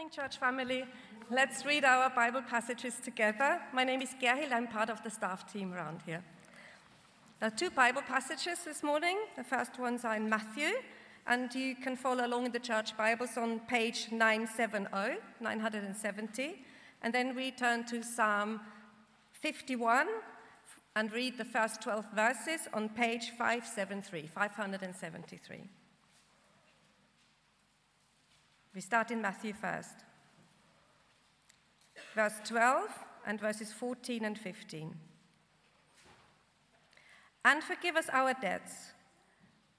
morning, church family. Let's read our Bible passages together. My name is Gerhild. I'm part of the staff team around here. There are two Bible passages this morning. The first ones are in Matthew, and you can follow along in the church Bibles on page 970, 970. And then we turn to Psalm 51 and read the first 12 verses on page 573, 573. We start in Matthew first. Verse 12 and verses 14 and 15. And forgive us our debts,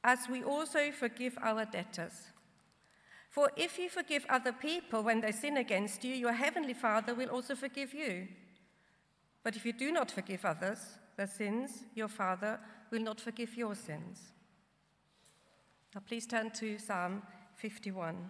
as we also forgive our debtors. For if you forgive other people when they sin against you, your heavenly Father will also forgive you. But if you do not forgive others their sins, your Father will not forgive your sins. Now please turn to Psalm 51.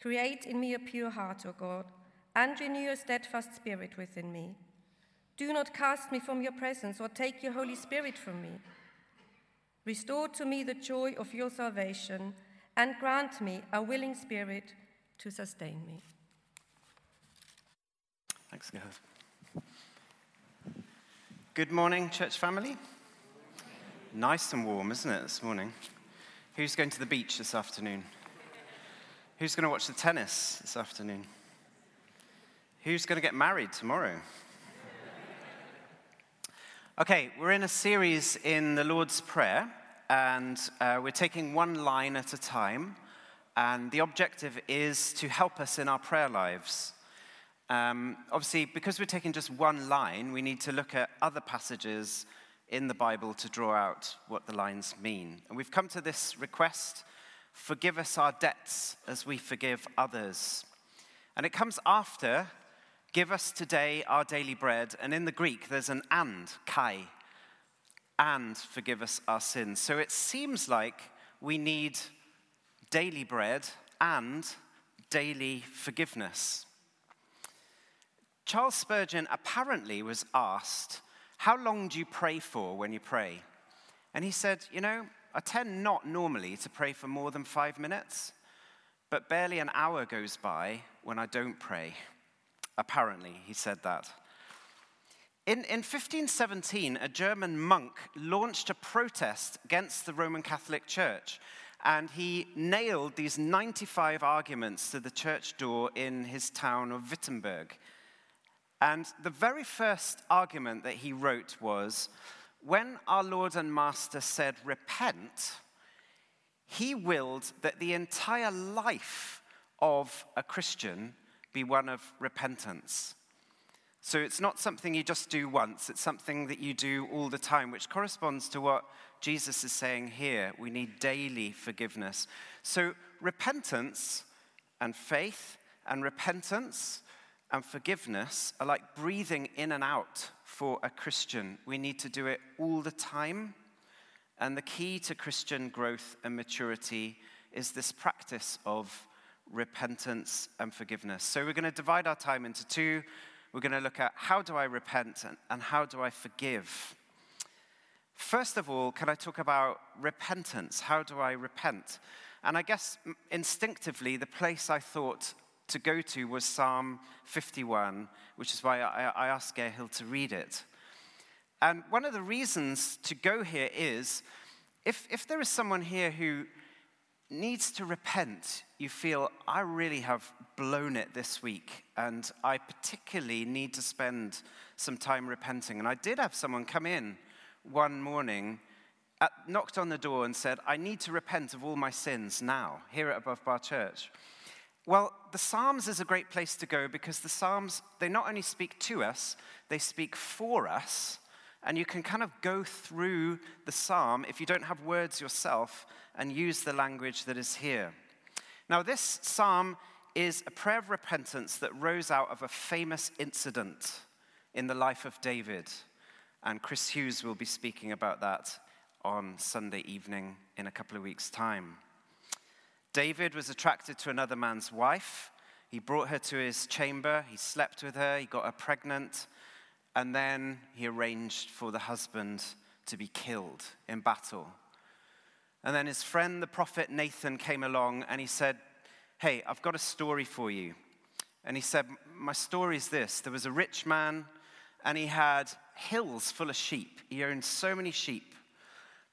Create in me a pure heart, O God, and renew a steadfast spirit within me. Do not cast me from your presence or take your Holy Spirit from me. Restore to me the joy of your salvation and grant me a willing spirit to sustain me. Thanks, God. Good morning, church family. Nice and warm, isn't it, this morning? Who's going to the beach this afternoon? Who's going to watch the tennis this afternoon? Who's going to get married tomorrow? Okay, we're in a series in the Lord's Prayer, and uh, we're taking one line at a time. And the objective is to help us in our prayer lives. Um, obviously, because we're taking just one line, we need to look at other passages in the Bible to draw out what the lines mean. And we've come to this request Forgive us our debts as we forgive others. And it comes after, Give us today our daily bread. And in the Greek, there's an and, kai, and forgive us our sins. So it seems like we need daily bread and daily forgiveness. Charles Spurgeon apparently was asked, How long do you pray for when you pray? And he said, You know, I tend not normally to pray for more than five minutes, but barely an hour goes by when I don't pray. Apparently, he said that. In, in 1517, a German monk launched a protest against the Roman Catholic Church, and he nailed these 95 arguments to the church door in his town of Wittenberg. And the very first argument that he wrote was when our Lord and Master said, repent, he willed that the entire life of a Christian be one of repentance. So it's not something you just do once, it's something that you do all the time, which corresponds to what Jesus is saying here. We need daily forgiveness. So repentance and faith and repentance and forgiveness are like breathing in and out for a Christian. We need to do it all the time. And the key to Christian growth and maturity is this practice of repentance and forgiveness. So we're going to divide our time into two. We're going to look at how do I repent and, how do I forgive. First of all, can I talk about repentance? How do I repent? And I guess instinctively, the place I thought to go to was Psalm 51, which is why I, I asked Gerhild to read it. And one of the reasons to go here is if, if there is someone here who needs to repent, you feel, I really have blown it this week, and I particularly need to spend some time repenting. And I did have someone come in one morning, at, knocked on the door, and said, I need to repent of all my sins now, here at Above Bar Church. Well, the Psalms is a great place to go because the Psalms, they not only speak to us, they speak for us. And you can kind of go through the psalm if you don't have words yourself and use the language that is here. Now, this psalm is a prayer of repentance that rose out of a famous incident in the life of David. And Chris Hughes will be speaking about that on Sunday evening in a couple of weeks' time. David was attracted to another man's wife. He brought her to his chamber, he slept with her, he got her pregnant, and then he arranged for the husband to be killed in battle. And then his friend, the prophet Nathan, came along and he said, Hey, I've got a story for you. And he said, My story is this there was a rich man and he had hills full of sheep. He owned so many sheep.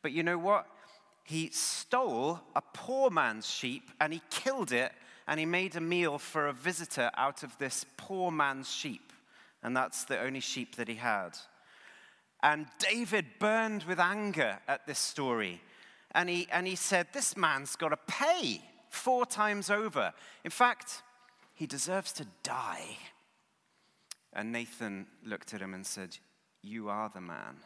But you know what? He stole a poor man's sheep and he killed it and he made a meal for a visitor out of this poor man's sheep. And that's the only sheep that he had. And David burned with anger at this story and he, and he said, This man's got to pay four times over. In fact, he deserves to die. And Nathan looked at him and said, You are the man.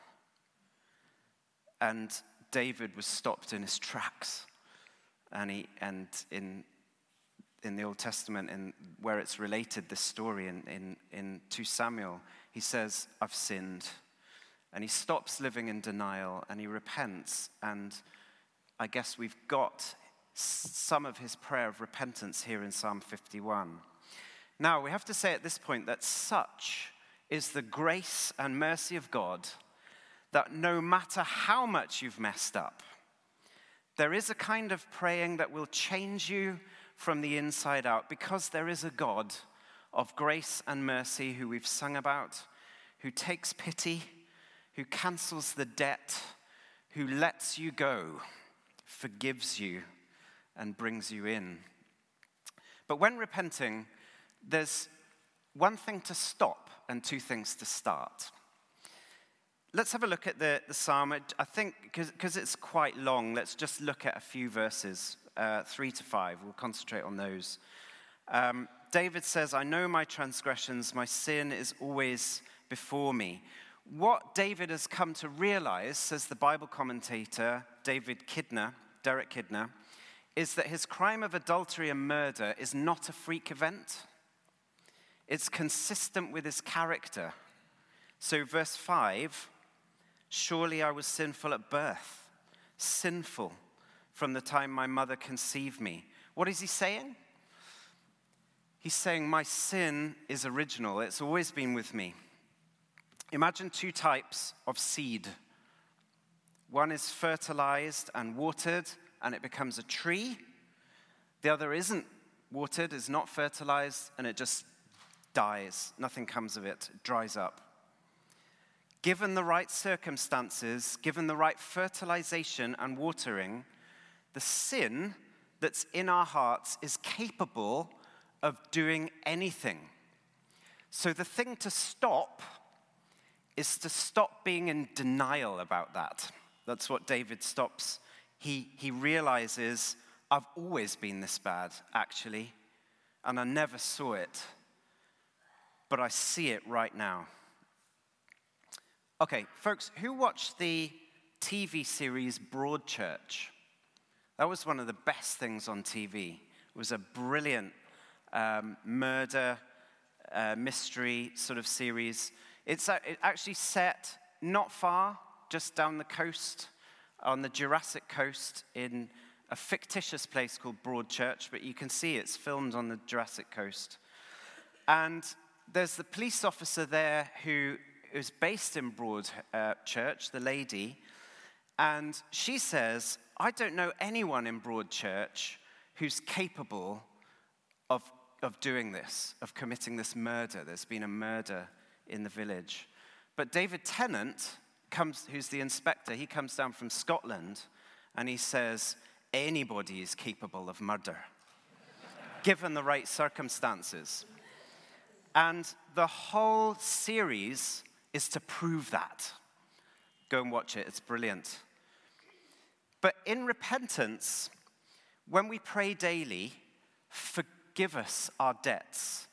And David was stopped in his tracks. And, he, and in, in the Old Testament, in, where it's related, this story in, in, in 2 Samuel, he says, I've sinned. And he stops living in denial and he repents. And I guess we've got some of his prayer of repentance here in Psalm 51. Now, we have to say at this point that such is the grace and mercy of God that no matter how much you've messed up, there is a kind of praying that will change you from the inside out because there is a God of grace and mercy who we've sung about, who takes pity, who cancels the debt, who lets you go forgives you and brings you in. But when repenting, there's one thing to stop and two things to start. Let's have a look at the, the psalm. I think, because it's quite long, let's just look at a few verses, uh, three to five. We'll concentrate on those. Um, David says, I know my transgressions, my sin is always before me. What David has come to realize, says the Bible commentator David Kidner, Derek Kidner, is that his crime of adultery and murder is not a freak event. It's consistent with his character. So, verse 5 Surely I was sinful at birth, sinful from the time my mother conceived me. What is he saying? He's saying, My sin is original, it's always been with me. Imagine two types of seed one is fertilized and watered, and it becomes a tree. The other isn't watered, is not fertilized, and it just dies. Nothing comes of it, it dries up. Given the right circumstances, given the right fertilization and watering, the sin that's in our hearts is capable of doing anything. So the thing to stop is to stop being in denial about that. That's what David stops. He, he realizes, I've always been this bad, actually, and I never saw it, but I see it right now. Okay, folks, who watched the TV series Broadchurch? That was one of the best things on TV. It was a brilliant um, murder uh, mystery sort of series. It's actually set not far just down the coast on the Jurassic coast in a fictitious place called Broadchurch, but you can see it's filmed on the Jurassic coast. And there's the police officer there who is based in Broadchurch, uh, the lady, and she says, I don't know anyone in Broadchurch who's capable of, of doing this, of committing this murder. There's been a murder in the village. But David Tennant, comes, who's the inspector, he comes down from Scotland and he says, anybody is capable of murder, given the right circumstances. And the whole series is to prove that. Go and watch it, it's brilliant. But in repentance, when we pray daily, forgive us our debts,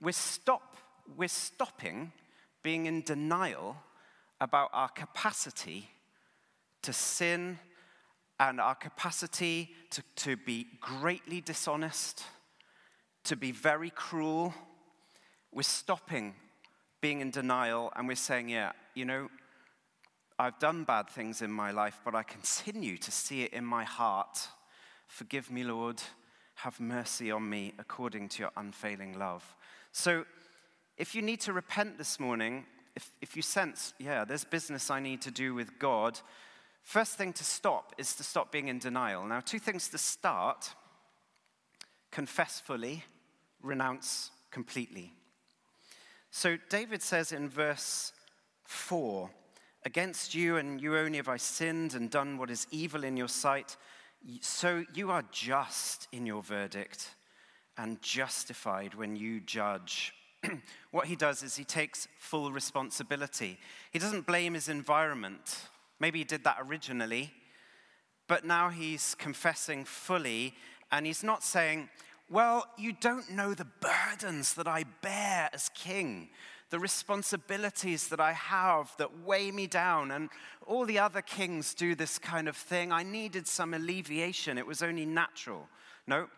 we're, stop, we're stopping being in denial about our capacity to sin and our capacity to, to be greatly dishonest, to be very cruel. We're stopping being in denial and we're saying, yeah, you know, I've done bad things in my life, but I continue to see it in my heart. Forgive me, Lord. Have mercy on me according to your unfailing love. So, if you need to repent this morning, if, if you sense, yeah, there's business I need to do with God, first thing to stop is to stop being in denial. Now, two things to start confess fully, renounce completely. So, David says in verse 4 Against you and you only have I sinned and done what is evil in your sight. So you are just in your verdict and justified when you judge. what he does is he takes full responsibility. He doesn't blame his environment. Maybe he did that originally, but now he's confessing fully and he's not saying, Well, you don't know the burdens that I bear as king the responsibilities that I have that weigh me down. And all the other kings do this kind of thing. I needed some alleviation. It was only natural. No,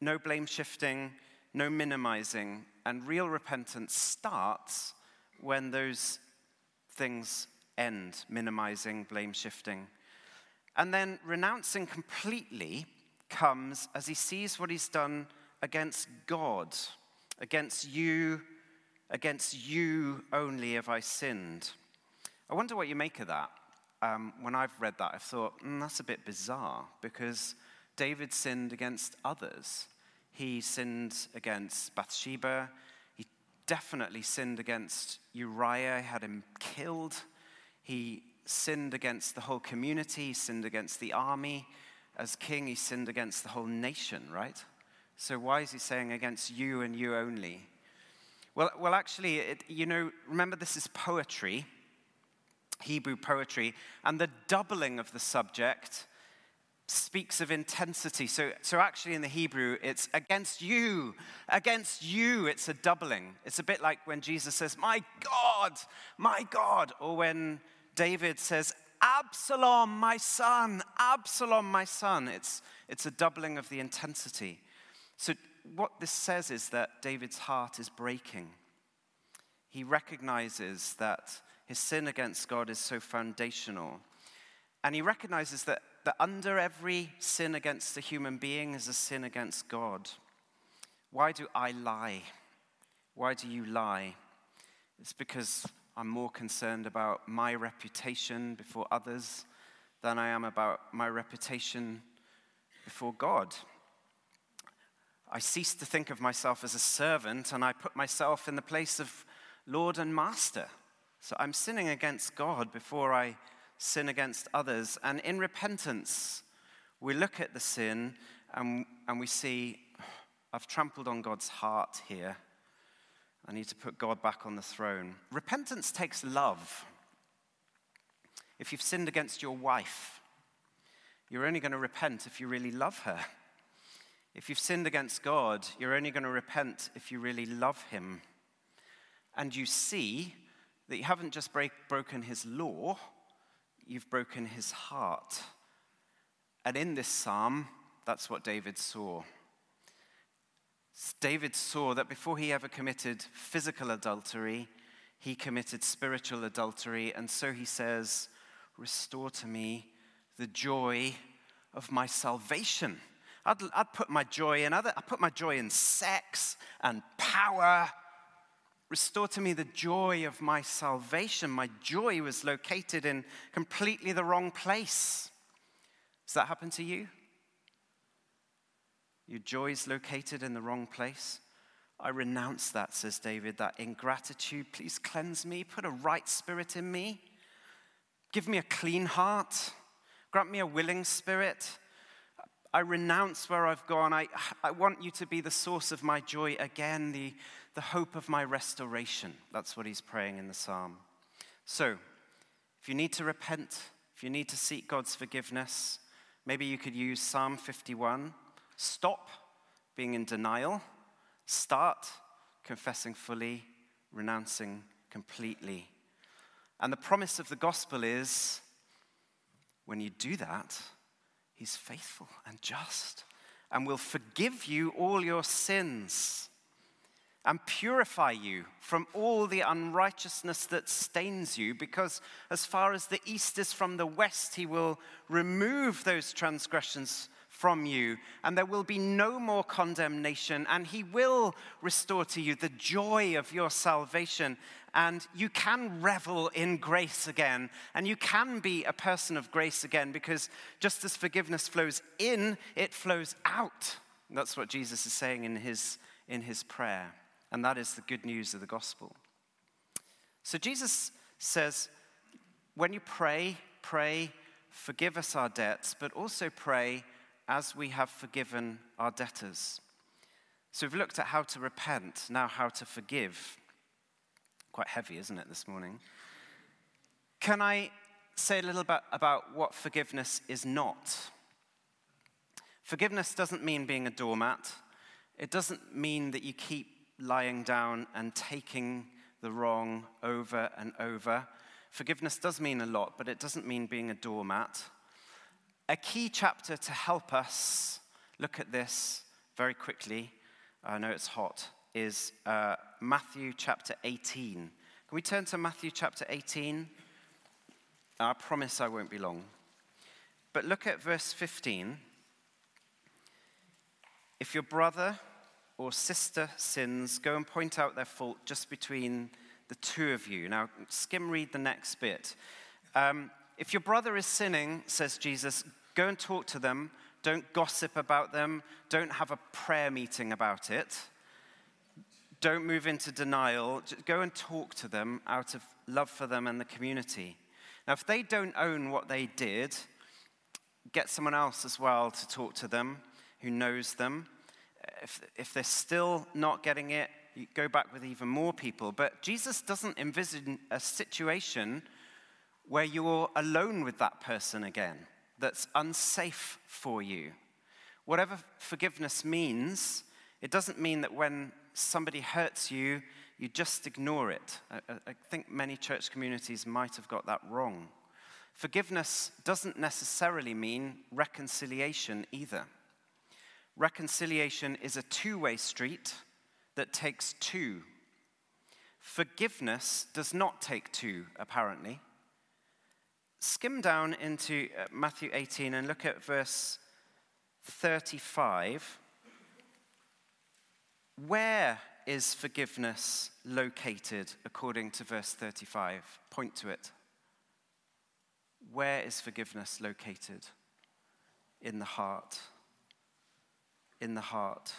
no blame shifting, no minimizing. And real repentance starts when those things end minimizing, blame shifting. And then renouncing completely comes as he sees what he's done against God, against you Against you only have I sinned. I wonder what you make of that. Um, when I've read that, I've thought, mm, that's a bit bizarre because David sinned against others. He sinned against Bathsheba. He definitely sinned against Uriah, had him killed. He sinned against the whole community, he sinned against the army. As king, he sinned against the whole nation, right? So why is he saying against you and you only? Well, well actually, it, you know, remember this is poetry, Hebrew poetry, and the doubling of the subject speaks of intensity. So, so actually, in the Hebrew, it's against you, against you, it's a doubling. It's a bit like when Jesus says, My God, my God, or when David says, Absalom, my son, Absalom, my son. It's, it's a doubling of the intensity. So what this says is that David's heart is breaking. He recognizes that his sin against God is so foundational. And he recognizes that, that under every sin against a human being is a sin against God. Why do I lie? Why do you lie? It's because I'm more concerned about my reputation before others than I am about my reputation before God. I cease to think of myself as a servant and I put myself in the place of Lord and Master. So I'm sinning against God before I sin against others. And in repentance, we look at the sin and, and we see, I've trampled on God's heart here. I need to put God back on the throne. Repentance takes love. If you've sinned against your wife, you're only going to repent if you really love her. If you've sinned against God, you're only going to repent if you really love Him. And you see that you haven't just break, broken His law, you've broken His heart. And in this psalm, that's what David saw. David saw that before he ever committed physical adultery, he committed spiritual adultery. And so he says, Restore to me the joy of my salvation. I'd, I'd put my joy in other, I put my joy in sex and power. Restore to me the joy of my salvation. My joy was located in completely the wrong place. Does that happen to you? Your joy is located in the wrong place. I renounce that, says David, that ingratitude. Please cleanse me, put a right spirit in me, give me a clean heart, grant me a willing spirit. I renounce where I've gone. I, I want you to be the source of my joy again, the, the hope of my restoration. That's what he's praying in the psalm. So, if you need to repent, if you need to seek God's forgiveness, maybe you could use Psalm 51. Stop being in denial, start confessing fully, renouncing completely. And the promise of the gospel is when you do that, He's faithful and just and will forgive you all your sins and purify you from all the unrighteousness that stains you, because as far as the east is from the west, he will remove those transgressions from you, and there will be no more condemnation, and he will restore to you the joy of your salvation. And you can revel in grace again, and you can be a person of grace again, because just as forgiveness flows in, it flows out. That's what Jesus is saying in his, in his prayer, and that is the good news of the gospel. So Jesus says, when you pray, pray, forgive us our debts, but also pray, as we have forgiven our debtors. So we've looked at how to repent, now how to forgive. Quite heavy, isn't it, this morning? Can I say a little bit about what forgiveness is not? Forgiveness doesn't mean being a doormat. It doesn't mean that you keep lying down and taking the wrong over and over. Forgiveness does mean a lot, but it doesn't mean being a doormat. A key chapter to help us look at this very quickly, I know it's hot, is uh, Matthew chapter 18. Can we turn to Matthew chapter 18? I promise I won't be long. But look at verse 15. If your brother or sister sins, go and point out their fault just between the two of you. Now, skim read the next bit. Um, if your brother is sinning, says Jesus, go and talk to them. Don't gossip about them. Don't have a prayer meeting about it. Don't move into denial. Just go and talk to them out of love for them and the community. Now, if they don't own what they did, get someone else as well to talk to them who knows them. If, if they're still not getting it, you go back with even more people. But Jesus doesn't envisage a situation where you're alone with that person again, that's unsafe for you. Whatever forgiveness means, it doesn't mean that when somebody hurts you, you just ignore it. I, I, think many church communities might have got that wrong. Forgiveness doesn't necessarily mean reconciliation either. Reconciliation is a two way street that takes two. Forgiveness does not take two, apparently skim down into uh, Matthew 18 and look at verse 35. Where is forgiveness located according to verse 35? Point to it. Where is forgiveness located? In the heart. In the heart.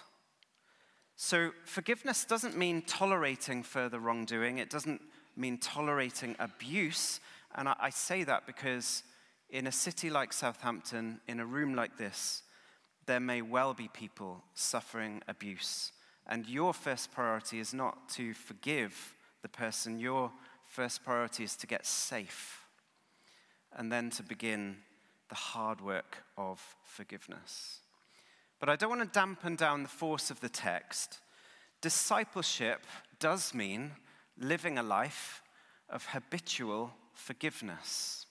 So, forgiveness doesn't mean tolerating further wrongdoing. It doesn't mean tolerating abuse. And I, I say that because in a city like Southampton, in a room like this, there may well be people suffering abuse. And your first priority is not to forgive the person, your first priority is to get safe and then to begin the hard work of forgiveness. But I don't want to dampen down the force of the text. Discipleship does mean living a life of habitual forgiveness.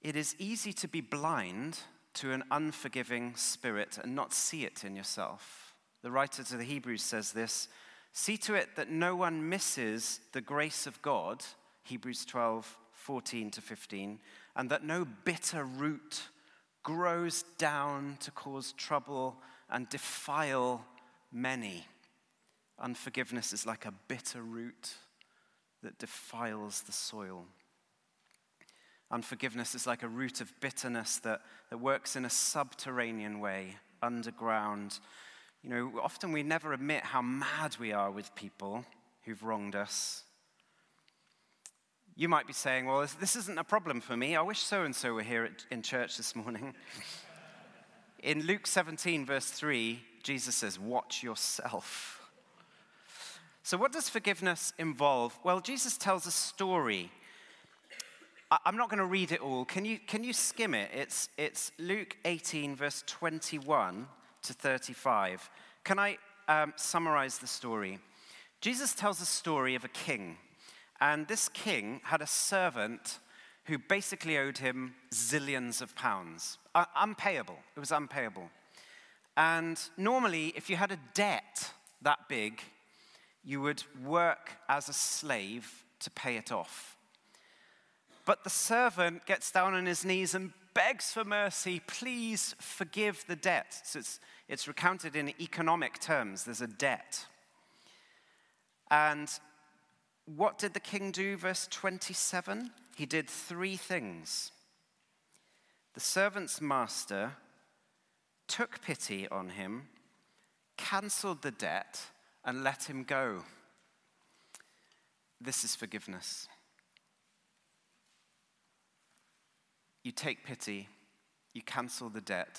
It is easy to be blind to an unforgiving spirit and not see it in yourself. The writer to the Hebrews says this See to it that no one misses the grace of God, Hebrews 12, 14 to 15, and that no bitter root grows down to cause trouble and defile many. Unforgiveness is like a bitter root that defiles the soil. Unforgiveness is like a root of bitterness that, that works in a subterranean way, underground. You know, often we never admit how mad we are with people who've wronged us. You might be saying, Well, this isn't a problem for me. I wish so and so were here in church this morning. in Luke 17, verse 3, Jesus says, Watch yourself. So, what does forgiveness involve? Well, Jesus tells a story. I'm not going to read it all. Can you, can you skim it? It's, it's Luke 18, verse 21 to 35. Can I um, summarize the story? Jesus tells a story of a king and this king had a servant who basically owed him zillions of pounds, uh, unpayable. It was unpayable. And normally, if you had a debt that big, you would work as a slave to pay it off. But the servant gets down on his knees and begs for mercy, please forgive the debt. So it's, it's recounted in economic terms there's a debt. And what did the king do? Verse 27 He did three things. The servant's master took pity on him, cancelled the debt, and let him go. This is forgiveness. You take pity, you cancel the debt,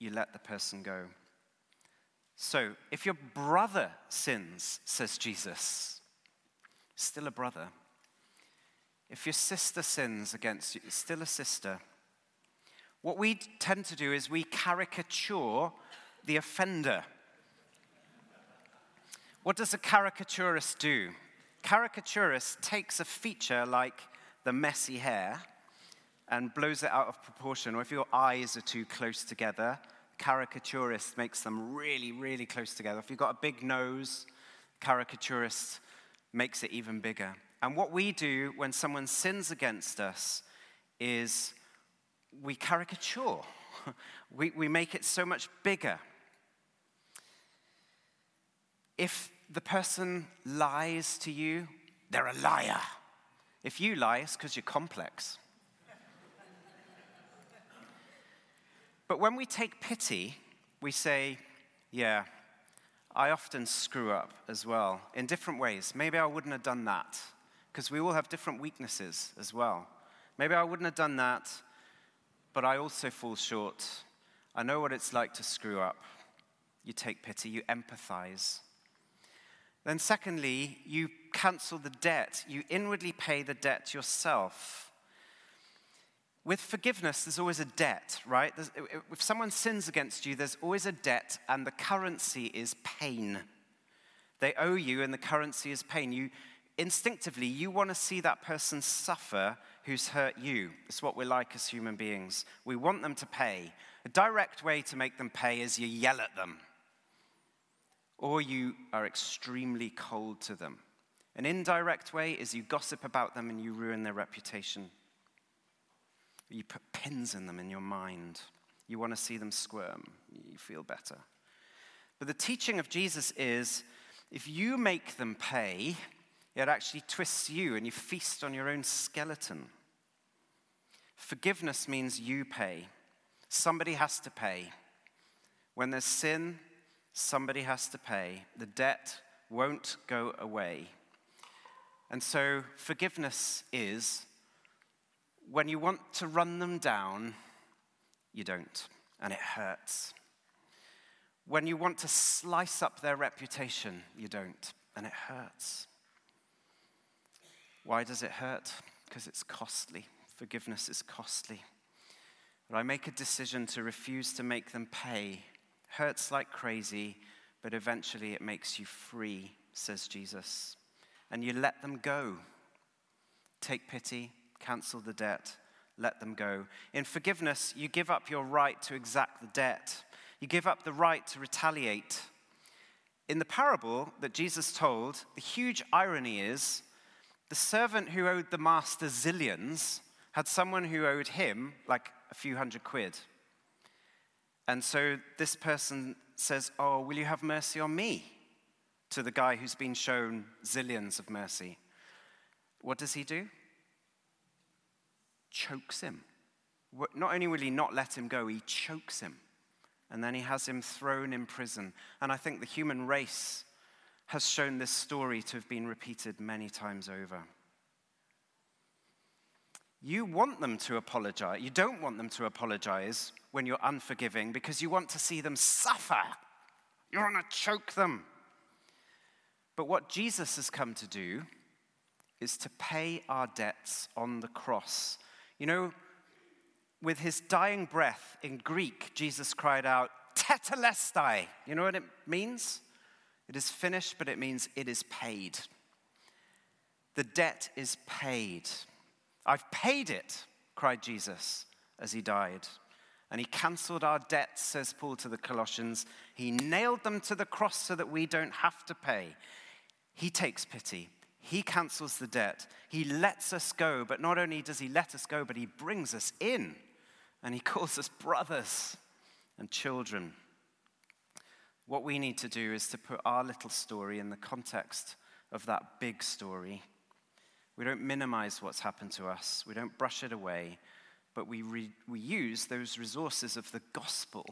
you let the person go. So, if your brother sins, says Jesus, still a brother. If your sister sins against you, still a sister. What we tend to do is we caricature the offender. What does a caricaturist do? Caricaturist takes a feature like the messy hair and blows it out of proportion, or if your eyes are too close together, caricaturist makes them really, really close together. If you've got a big nose, caricaturist makes it even bigger. And what we do when someone sins against us is we caricature, we, we make it so much bigger. If the person lies to you, they're a liar. If you lie, it's because you're complex. but when we take pity, we say, yeah, I often screw up as well in different ways. Maybe I wouldn't have done that because we all have different weaknesses as well. Maybe I wouldn't have done that, but I also fall short. I know what it's like to screw up. You take pity, you empathize. Then, secondly, you cancel the debt. You inwardly pay the debt yourself. With forgiveness, there's always a debt, right? There's, if someone sins against you, there's always a debt, and the currency is pain. They owe you, and the currency is pain. You instinctively, you want to see that person suffer who's hurt you. It's what we're like as human beings. We want them to pay. A direct way to make them pay is you yell at them, or you are extremely cold to them. An indirect way is you gossip about them and you ruin their reputation. You put pins in them in your mind. You want to see them squirm. You feel better. But the teaching of Jesus is if you make them pay, it actually twists you and you feast on your own skeleton. Forgiveness means you pay. Somebody has to pay. When there's sin, somebody has to pay. The debt won't go away. And so forgiveness is when you want to run them down, you don't, and it hurts. When you want to slice up their reputation, you don't, and it hurts. Why does it hurt? Because it's costly. Forgiveness is costly. But I make a decision to refuse to make them pay. Hurts like crazy, but eventually it makes you free, says Jesus. And you let them go. Take pity, cancel the debt, let them go. In forgiveness, you give up your right to exact the debt, you give up the right to retaliate. In the parable that Jesus told, the huge irony is the servant who owed the master zillions had someone who owed him like a few hundred quid. And so this person says, Oh, will you have mercy on me? To the guy who's been shown zillions of mercy. What does he do? chokes him. Not only will he not let him go, he chokes him. And then he has him thrown in prison. And I think the human race has shown this story to have been repeated many times over. You want them to apologize. You don't want them to apologize when you're unforgiving because you want to see them suffer. You want to choke them. But what Jesus has come to do is to pay our debts on the cross. You know, with his dying breath in Greek, Jesus cried out, Tetelestai. You know what it means? It is finished, but it means it is paid. The debt is paid. I've paid it, cried Jesus as he died. And he cancelled our debts, says Paul to the Colossians. He nailed them to the cross so that we don't have to pay. He takes pity. He cancels the debt. He lets us go, but not only does he let us go, but he brings us in. And he calls us brothers and children. What we need to do is to put our little story in the context of that big story. We don't minimize what's happened to us, we don't brush it away, but we, re- we use those resources of the gospel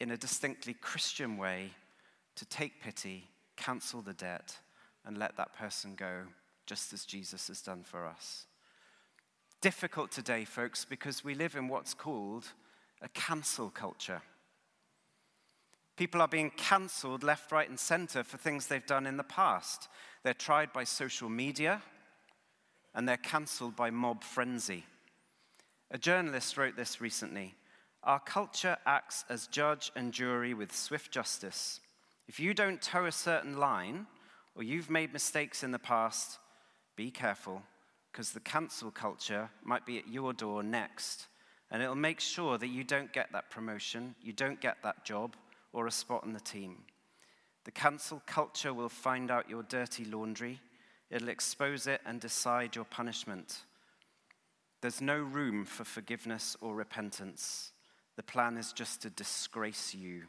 in a distinctly Christian way to take pity, cancel the debt, and let that person go, just as Jesus has done for us. Difficult today, folks, because we live in what's called a cancel culture. People are being cancelled left, right, and center for things they've done in the past. They're tried by social media and they're cancelled by mob frenzy. A journalist wrote this recently Our culture acts as judge and jury with swift justice. If you don't toe a certain line or you've made mistakes in the past, be careful because the cancel culture might be at your door next and it'll make sure that you don't get that promotion, you don't get that job or a spot on the team. The cancel culture will find out your dirty laundry, it'll expose it and decide your punishment. There's no room for forgiveness or repentance. The plan is just to disgrace you.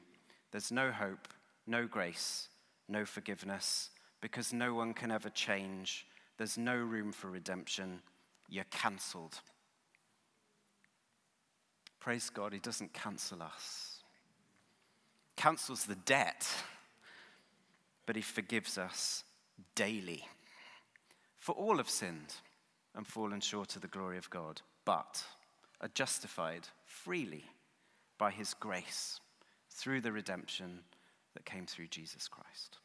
There's no hope, no grace, no forgiveness, because no one can ever change. There's no room for redemption. You're cancelled. Praise God, He doesn't cancel us cancels the debt, but he forgives us daily. For all have sinned and fallen short of the glory of God, but are justified freely by his grace through the redemption that came through Jesus Christ.